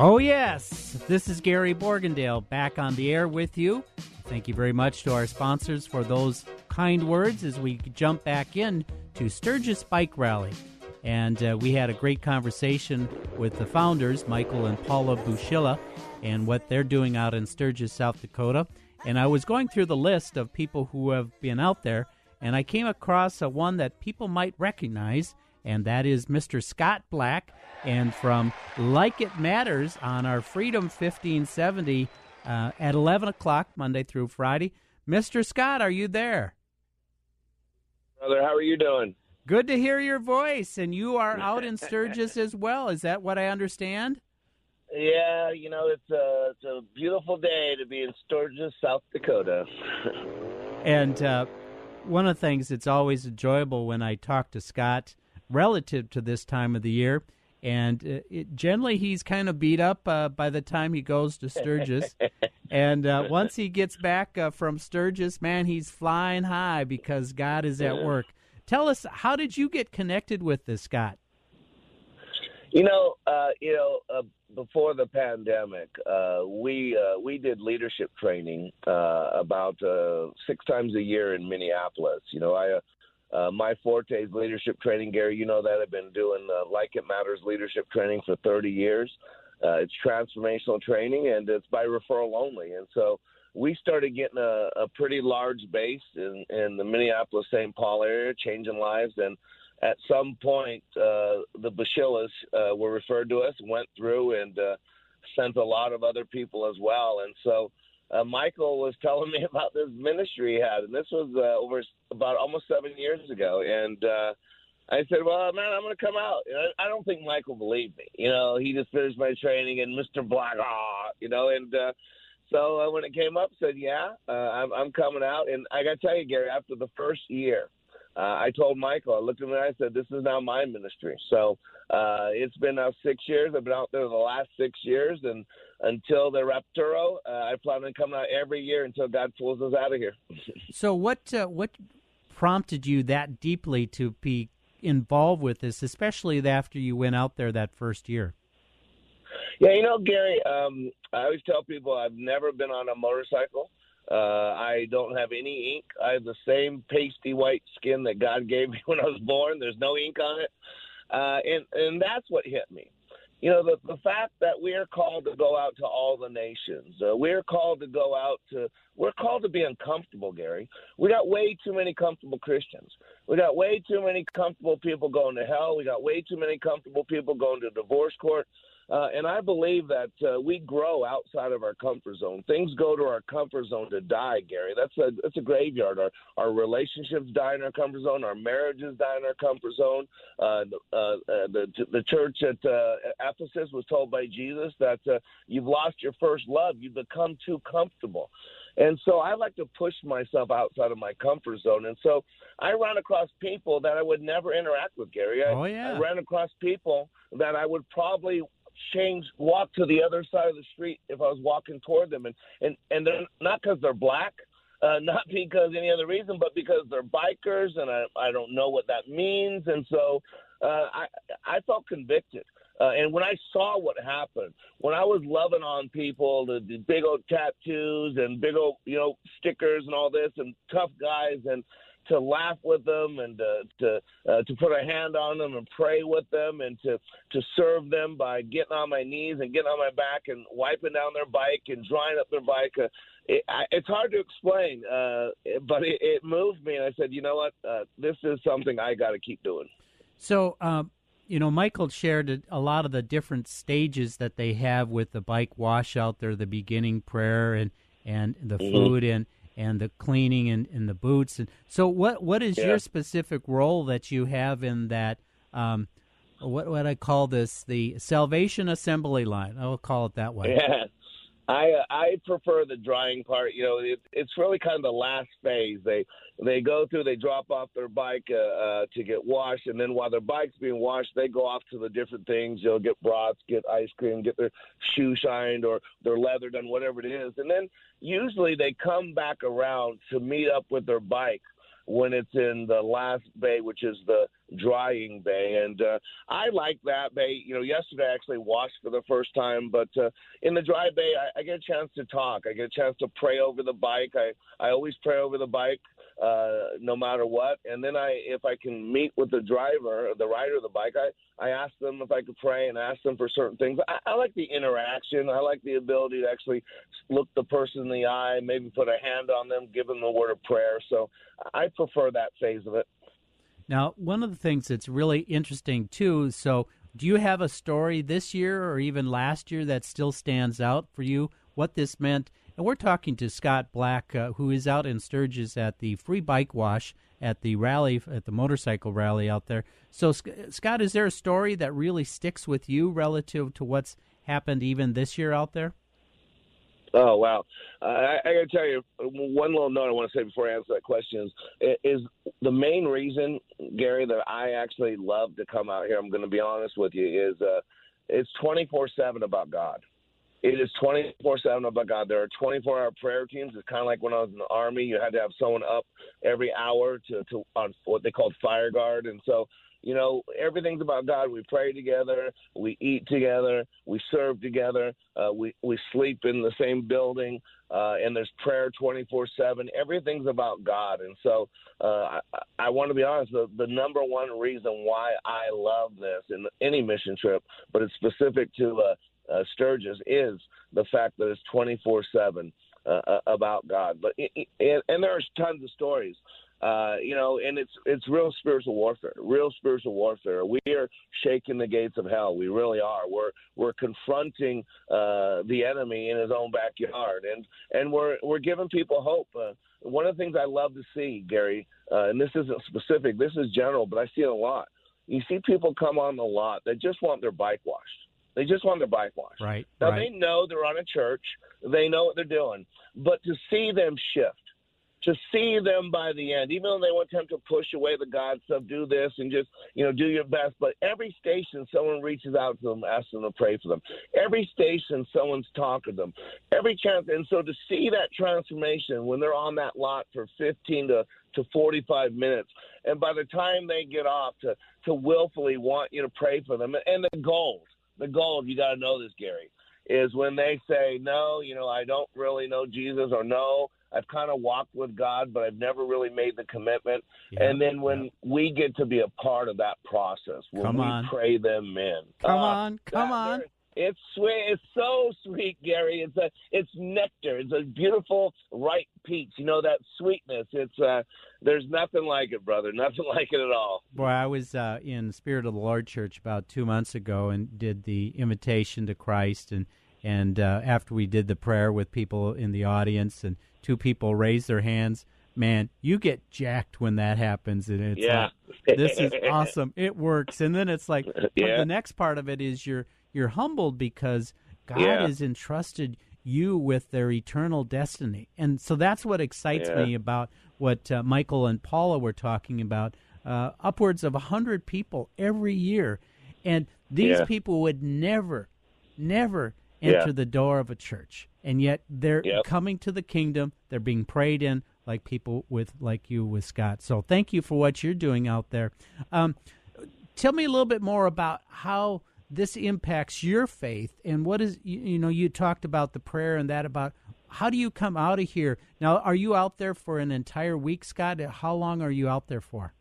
Oh, yes. This is Gary Borgendale back on the air with you. Thank you very much to our sponsors for those kind words as we jump back in to Sturgis Bike Rally. And uh, we had a great conversation with the founders, Michael and Paula Bushilla, and what they're doing out in Sturgis, South Dakota. And I was going through the list of people who have been out there, and I came across a one that people might recognize, and that is Mr. Scott Black. And from Like It Matters on our Freedom 1570 uh, at 11 o'clock, Monday through Friday. Mr. Scott, are you there? Brother, how are you doing? Good to hear your voice. And you are out in Sturgis as well. Is that what I understand? Yeah, you know, it's a, it's a beautiful day to be in Sturgis, South Dakota. and uh, one of the things that's always enjoyable when I talk to Scott relative to this time of the year and uh, it, generally he's kind of beat up uh, by the time he goes to Sturgis. and uh, once he gets back uh, from Sturgis, man, he's flying high because God is at work. Tell us, how did you get connected with this, Scott? You know, uh, you know, uh, before the pandemic, we we did leadership training about six times a year in Minneapolis. You know, I uh, my forte is leadership training, Gary. You know that I've been doing uh, Like It Matters leadership training for 30 years. Uh, it's transformational training, and it's by referral only. And so we started getting a, a pretty large base in, in the Minneapolis St. Paul area, changing lives. And at some point, uh, the Bashillas uh, were referred to us, went through, and uh, sent a lot of other people as well. And so uh, Michael was telling me about this ministry he had, and this was uh, over about almost seven years ago. And uh, I said, "Well, man, I'm going to come out." And I, I don't think Michael believed me. You know, he just finished my training, and Mr. Black, ah, you know, and uh, so uh, when it came up, said, "Yeah, uh, I'm, I'm coming out." And I got to tell you, Gary, after the first year, uh, I told Michael, I looked at him and I said, "This is now my ministry." So uh, it's been now six years. I've been out there the last six years, and until the Rapturo, uh, I plan on coming out every year until God pulls us out of here. so, what uh, what prompted you that deeply to be involved with this, especially after you went out there that first year? Yeah, you know, Gary, um, I always tell people I've never been on a motorcycle. Uh, I don't have any ink. I have the same pasty white skin that God gave me when I was born. There's no ink on it, uh, and and that's what hit me. You know, the the fact that we are called to go out to all the nations. Uh, we're called to go out to. We're called to be uncomfortable, Gary. We got way too many comfortable Christians. We got way too many comfortable people going to hell. We got way too many comfortable people going to divorce court. Uh, and I believe that uh, we grow outside of our comfort zone. Things go to our comfort zone to die, Gary. That's a that's a graveyard. Our our relationships die in our comfort zone. Our marriages die in our comfort zone. Uh, uh, uh, the the church at uh, Ephesus was told by Jesus that uh, you've lost your first love. You've become too comfortable. And so I like to push myself outside of my comfort zone. And so I ran across people that I would never interact with, Gary. I, oh, yeah. I ran across people that I would probably change walk to the other side of the street if I was walking toward them. And and and they're not because they're black uh, not because any other reason but because they're bikers and I I don't know what that means. And so uh, I I felt convicted. Uh, and when I saw what happened, when I was loving on people, the, the big old tattoos and big old, you know, stickers and all this, and tough guys, and to laugh with them and to to, uh, to put a hand on them and pray with them and to to serve them by getting on my knees and getting on my back and wiping down their bike and drying up their bike. Uh, it, I, it's hard to explain, uh, but it, it moved me, and I said, you know what, uh, this is something I got to keep doing. So. Um you know, Michael shared a lot of the different stages that they have with the bike washout. There, the beginning prayer and and the mm-hmm. food and and the cleaning and, and the boots. And so, what what is yeah. your specific role that you have in that? Um, what what I call this the Salvation Assembly line. I will call it that way. Yeah. I uh, I prefer the drying part. You know, it, it's really kind of the last phase. They they go through, they drop off their bike uh, uh, to get washed, and then while their bike's being washed, they go off to the different things. They'll get broths, get ice cream, get their shoe shined or their leather done, whatever it is, and then usually they come back around to meet up with their bike when it's in the last bay, which is the drying bay. And uh, I like that bay. You know, yesterday I actually washed for the first time, but uh, in the dry bay, I, I get a chance to talk. I get a chance to pray over the bike. I, I always pray over the bike uh, no matter what. And then I, if I can meet with the driver, the rider of the bike, I, I ask them if I could pray and ask them for certain things. I, I like the interaction. I like the ability to actually look the person in the eye, maybe put a hand on them, give them the word of prayer. So I prefer that phase of it. Now, one of the things that's really interesting too. So, do you have a story this year or even last year that still stands out for you? What this meant and we're talking to Scott Black, uh, who is out in Sturgis at the free bike wash at the rally, at the motorcycle rally out there. So, Scott, is there a story that really sticks with you relative to what's happened even this year out there? Oh wow! I, I got to tell you one little note I want to say before I answer that question is, is the main reason, Gary, that I actually love to come out here. I'm going to be honest with you is uh, it's 24 seven about God. It is 24 7 about God. There are 24 hour prayer teams. It's kind of like when I was in the Army. You had to have someone up every hour to, to on what they called fire guard. And so, you know, everything's about God. We pray together, we eat together, we serve together, uh, we, we sleep in the same building, uh, and there's prayer 24 7. Everything's about God. And so uh, I, I want to be honest, the, the number one reason why I love this in any mission trip, but it's specific to uh, uh, Sturgis is the fact that it's 24 uh, 7 about God. But it, it, and there's tons of stories. Uh, you know, and it's it's real spiritual warfare, real spiritual warfare. We are shaking the gates of hell. We really are. We're we're confronting uh, the enemy in his own backyard, and and we're we're giving people hope. Uh, one of the things I love to see, Gary, uh, and this isn't specific, this is general, but I see it a lot. You see people come on the lot that just want their bike washed they just want their bike washed. Right. Now right. they know they're on a church. They know what they're doing. But to see them shift, to see them by the end, even though they want them to push away the God stuff, do this and just, you know, do your best. But every station, someone reaches out to them, asks them to pray for them. Every station, someone's talking to them. Every chance. And so to see that transformation when they're on that lot for 15 to, to 45 minutes, and by the time they get off to, to willfully want you to pray for them, and the gold – the gold, you got to know this, Gary, is when they say, no, you know, I don't really know Jesus, or no, I've kind of walked with God, but I've never really made the commitment. Yeah, and then when yeah. we get to be a part of that process, when come we on. pray them in, come uh, on, come on. It's sweet. It's so sweet, Gary. It's a, it's nectar. It's a beautiful ripe peach. You know that sweetness. It's uh, there's nothing like it, brother. Nothing like it at all. Boy, I was uh, in Spirit of the Lord Church about two months ago and did the invitation to Christ, and and uh, after we did the prayer with people in the audience, and two people raised their hands. Man, you get jacked when that happens, and it's yeah. like, this is awesome. It works, and then it's like yeah. the next part of it is you're you're humbled because God yeah. has entrusted you with their eternal destiny. And so that's what excites yeah. me about what uh, Michael and Paula were talking about. Uh, upwards of 100 people every year. And these yeah. people would never, never enter yeah. the door of a church. And yet they're yep. coming to the kingdom. They're being prayed in like people with like you with Scott. So thank you for what you're doing out there. Um, tell me a little bit more about how this impacts your faith and what is you, you, know you talked about the prayer and that about how do you come out of here? Now are you out there for an entire week scott? How long are you out there for?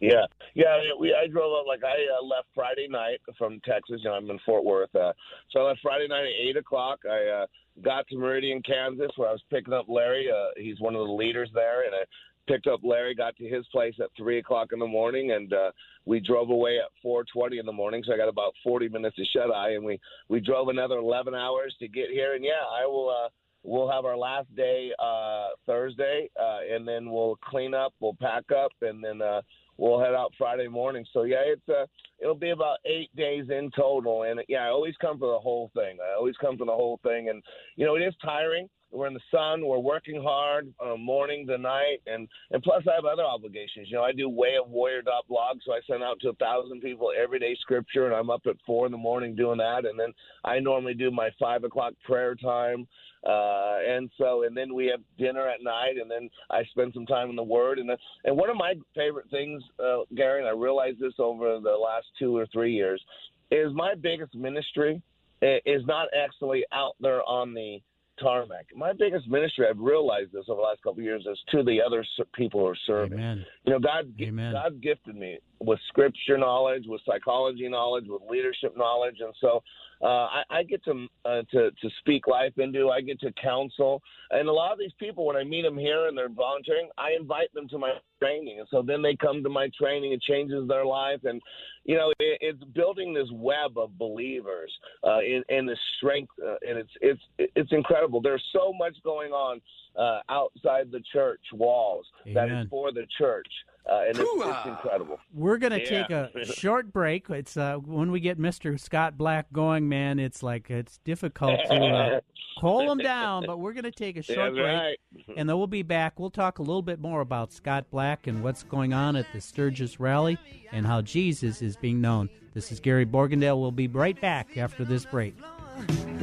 Yeah. Yeah we i drove up like i uh, left friday night from texas you know i'm in fort worth uh, so i left friday night at eight o'clock. I uh, got to meridian kansas where i was picking up larry uh, he's one of the leaders there and i picked up Larry, got to his place at three o'clock in the morning, and uh, we drove away at four twenty in the morning. So I got about forty minutes of shut eye, and we we drove another eleven hours to get here. And yeah, I will. Uh, we'll have our last day uh, Thursday, uh, and then we'll clean up, we'll pack up, and then uh, we'll head out Friday morning. So yeah, it's uh, it'll be about eight days in total, and yeah, I always come for the whole thing. I always come for the whole thing, and you know, it is tiring we're in the sun. We're working hard uh, morning to night, and and plus I have other obligations. You know, I do wayofwarrior.blog, so I send out to a thousand people every day scripture, and I'm up at four in the morning doing that, and then I normally do my five o'clock prayer time. Uh, and so, and then we have dinner at night, and then I spend some time in the Word. And and one of my favorite things, uh, Gary, and I realized this over the last two or three years, is my biggest ministry is not actually out there on the tarmac. My biggest ministry, I've realized this over the last couple of years, is to the other people who are serving. Amen. You know, God, Amen. God gifted me with scripture knowledge, with psychology knowledge, with leadership knowledge, and so uh, I, I get to, uh, to to speak life into. I get to counsel, and a lot of these people, when I meet them here and they're volunteering, I invite them to my training, and so then they come to my training. It changes their life, and you know, it, it's building this web of believers uh, in, in the strength, uh, and it's it's it's incredible. There's so much going on uh, outside the church walls Amen. that is for the church. Uh, and it's, it's, incredible. We're going to Yeah. take a short break. It's uh, when we get Mr. Scott Black going, man. It's like it's difficult to uh, call him down, but we're going to take a short That's break, and then we'll be back. We'll talk a little bit more about Scott Black and what's going on at the Sturgis rally and how Jesus is being known. This is Gary Borgendale. We'll be right back after this break.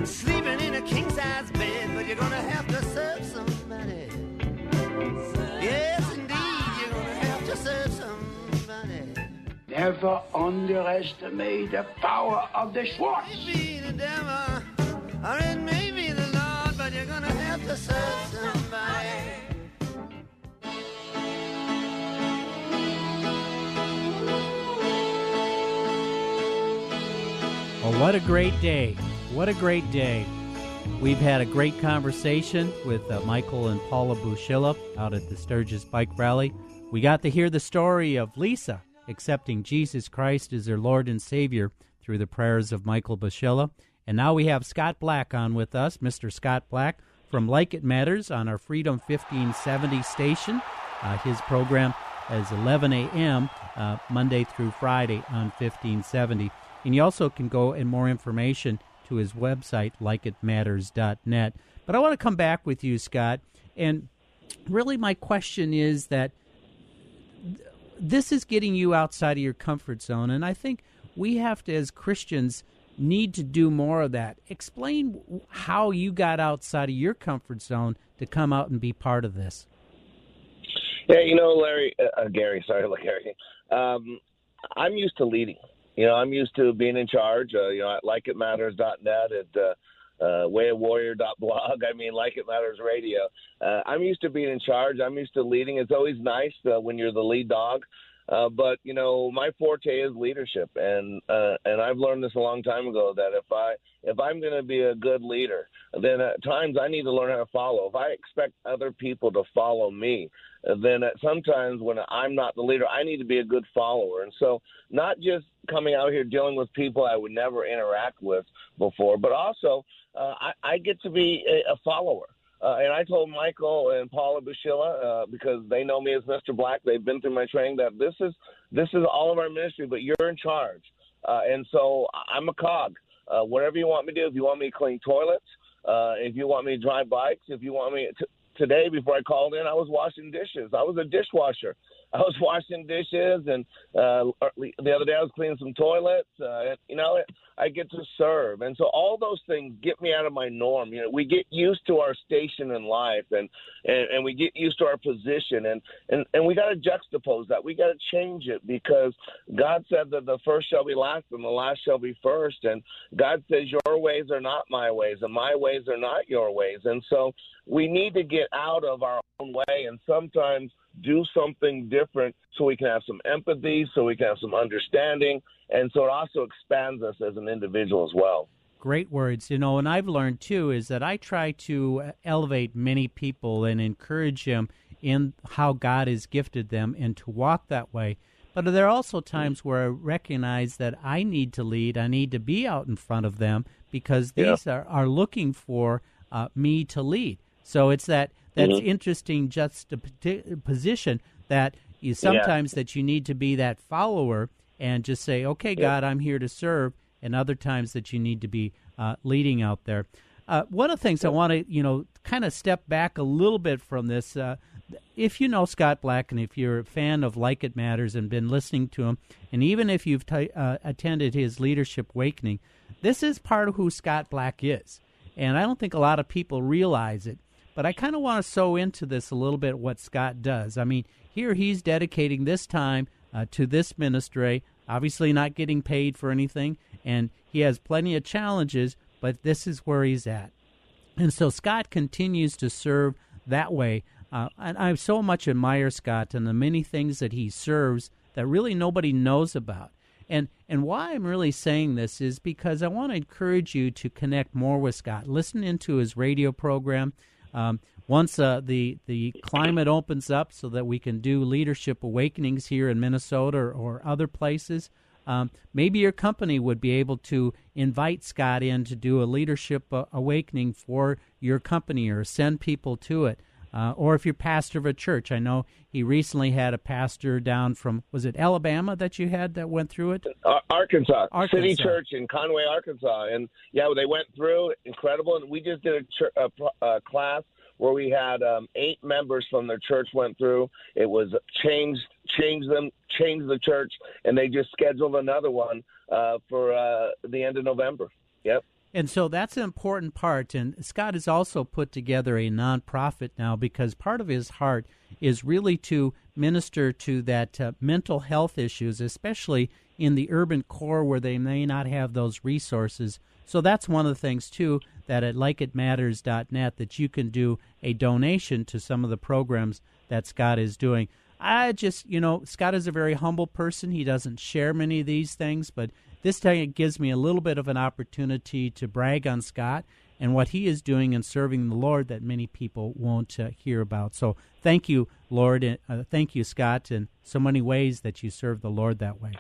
Sleeping in a king size bed, but you're gonna Never underestimate the power of the Schwartz. Be the devil, or it may be the Lord, but you're gonna have to serve somebody. Well, what a great day. What a great day. We've had a great conversation with uh, Michael and Paula Bushilla out at the Sturgis Bike Rally. We got to hear the story of Lisa accepting Jesus Christ as their Lord and Savior through the prayers of Michael Bushilla. And now we have Scott Black on with us, Mr. Scott Black from Like It Matters on our Freedom 1570 station. Uh, his program is 11 a.m. Uh, Monday through Friday on 1570. And you also can go and more information to his website, likeitmatters.net. But I want to come back with you, Scott. And really, my question is that th- this is getting you outside of your comfort zone. And I think we have to, as Christians, need to do more of that. Explain how you got outside of your comfort zone to come out and be part of this. Yeah, you know, Larry, uh, uh, Gary, sorry, Larry. Um, I'm used to leading. You know, I'm used to being in charge. Uh, you know, at likeitmatters.net, at uh, uh, wayofwarrior.blog. I mean, Like It Matters Radio. Uh, I'm used to being in charge. I'm used to leading. It's always nice uh, when you're the lead dog. Uh, but you know, my forte is leadership, and uh, and I've learned this a long time ago that if I if I'm going to be a good leader, then at times I need to learn how to follow. If I expect other people to follow me, then at sometimes when I'm not the leader, I need to be a good follower. And so, not just coming out here dealing with people I would never interact with before, but also uh, I, I get to be a, a follower. Uh, and I told Michael and Paula Bushilla uh, because they know me as Mr. Black. They've been through my training that this is this is all of our ministry, but you're in charge. Uh, and so I'm a cog. Uh, whatever you want me to do, if you want me to clean toilets, uh, if you want me to drive bikes, if you want me to, today before I called in, I was washing dishes. I was a dishwasher. I was washing dishes, and uh, the other day I was cleaning some toilets. Uh, you know, I get to serve, and so all those things get me out of my norm. You know, we get used to our station in life, and and, and we get used to our position, and and and we got to juxtapose that. We got to change it because God said that the first shall be last, and the last shall be first. And God says your ways are not my ways, and my ways are not your ways. And so we need to get out of our own way, and sometimes do something different so we can have some empathy, so we can have some understanding, and so it also expands us as an individual as well. Great words. You know, and I've learned too is that I try to elevate many people and encourage them in how God has gifted them and to walk that way. But there are also times where I recognize that I need to lead. I need to be out in front of them because these are, are looking for uh, me to lead. So it's that that's interesting juxtaposition that you sometimes yeah. that you need to be that follower and just say, "Okay, God, I'm here to serve," and other times that you need to be uh, leading out there. Uh, one of the things I want to, you know, kind of step back a little bit from this. Uh, if you know Scott Black and if you're a fan of Like It Matters and been listening to him, and even if you've t- uh, attended his Leadership Awakening, this is part of who Scott Black is. And I don't think a lot of people realize it. But I kind of want to sew into this a little bit what Scott does. I mean, here he's dedicating this time uh, to this ministry, obviously not getting paid for anything, and he has plenty of challenges, but this is where he's at. And so Scott continues to serve that way. Uh, and I so much admire Scott and the many things that he serves that really nobody knows about. And and why I'm really saying this is because I want to encourage you to connect more with Scott. Listen into his radio program. Um, once uh, the the climate opens up, so that we can do leadership awakenings here in Minnesota or, or other places, um, maybe your company would be able to invite Scott in to do a leadership uh, awakening for your company or send people to it. Uh, or if you're pastor of a church, I know he recently had a pastor down from was it Alabama that you had that went through it? Arkansas, Arkansas. City Church in Conway, Arkansas, and yeah, they went through incredible. And we just did a, ch- a, a class where we had um, eight members from their church went through. It was changed, changed them, changed the church, and they just scheduled another one uh, for uh, the end of November. Yep. And so that's an important part. And Scott has also put together a nonprofit now because part of his heart is really to minister to that uh, mental health issues, especially in the urban core where they may not have those resources. So that's one of the things too that at likeitmatters.net that you can do a donation to some of the programs that Scott is doing. I just, you know, Scott is a very humble person. He doesn't share many of these things, but this time it gives me a little bit of an opportunity to brag on Scott and what he is doing and serving the Lord that many people won't uh, hear about. So thank you, Lord, and uh, thank you, Scott, in so many ways that you serve the Lord that way.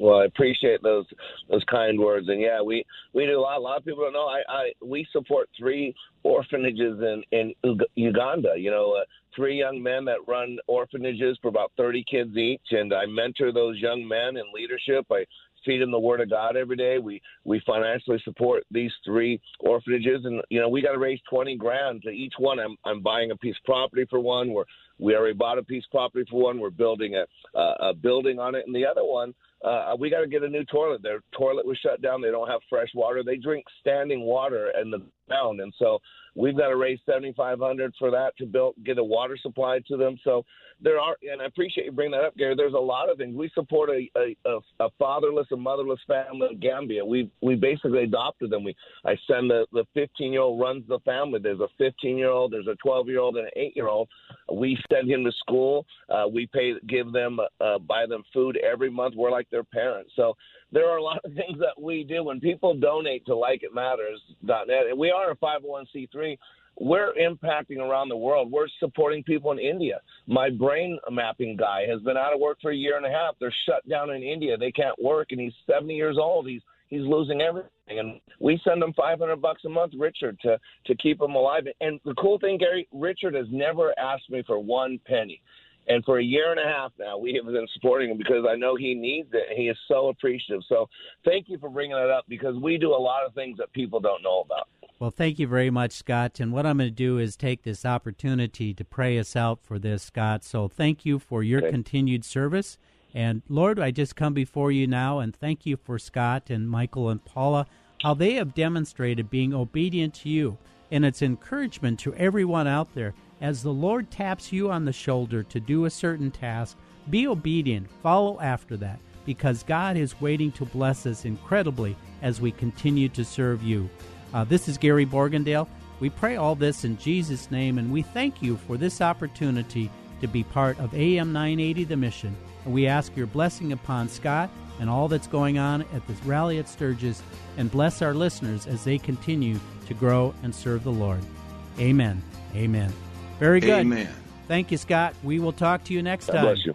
Well, I appreciate those those kind words, and yeah, we we do a lot. A lot of people don't know. I, I we support three orphanages in in Uganda. You know, uh, three young men that run orphanages for about thirty kids each, and I mentor those young men in leadership. I feed them the word of God every day. We we financially support these three orphanages, and you know we got to raise twenty grand to each one. I'm I'm buying a piece of property for one. We're we already bought a piece of property for one. We're building a a building on it, and the other one uh, we got to get a new toilet. Their toilet was shut down. They don't have fresh water. They drink standing water in the ground, and so we've got to raise seventy five hundred for that to build get a water supply to them. So there are, and I appreciate you bringing that up, Gary. There's a lot of things. We support a a, a fatherless and motherless family in Gambia. We we basically adopted them. We I send the the 15 year old runs the family. There's a 15 year old, there's a 12 year old, and an 8 year old. We send him to school. Uh, we pay give them uh, buy them food every month. We're like their parents. So there are a lot of things that we do. When people donate to likeitmatters.net, and we are a 501c3, we're impacting around the world. We're supporting people in India. My brain mapping guy has been out of work for a year and a half. They're shut down in India. They can't work, and he's 70 years old. He's he's losing everything, and we send him 500 bucks a month, Richard, to to keep him alive. And the cool thing, Gary, Richard has never asked me for one penny. And for a year and a half now, we have been supporting him because I know he needs it. He is so appreciative. So thank you for bringing it up because we do a lot of things that people don't know about. Well, thank you very much, Scott. And what I'm going to do is take this opportunity to pray us out for this, Scott. So thank you for your okay. continued service. And Lord, I just come before you now and thank you for Scott and Michael and Paula, how they have demonstrated being obedient to you. And it's encouragement to everyone out there as the Lord taps you on the shoulder to do a certain task, be obedient, follow after that, because God is waiting to bless us incredibly as we continue to serve you. Uh, this is Gary Borgendale. We pray all this in Jesus' name, and we thank you for this opportunity to be part of AM 980 The Mission. And we ask your blessing upon Scott and all that's going on at this rally at Sturgis, and bless our listeners as they continue to grow and serve the Lord. Amen. Amen. Very good. Amen. Thank you, Scott. We will talk to you next God time. Bless you.